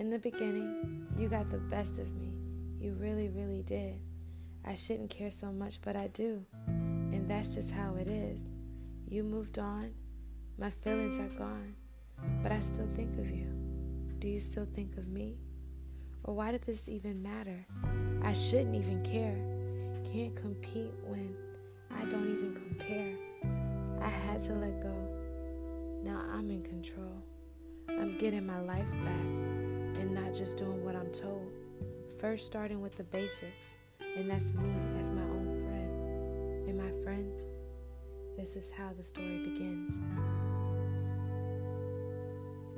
In the beginning, you got the best of me. You really, really did. I shouldn't care so much, but I do. And that's just how it is. You moved on. My feelings are gone. But I still think of you. Do you still think of me? Or why did this even matter? I shouldn't even care. Can't compete when I don't even compare. I had to let go. Now I'm in control. I'm getting my life back just doing what I'm told. First, starting with the basics, and that's me as my own friend. And my friends, this is how the story begins.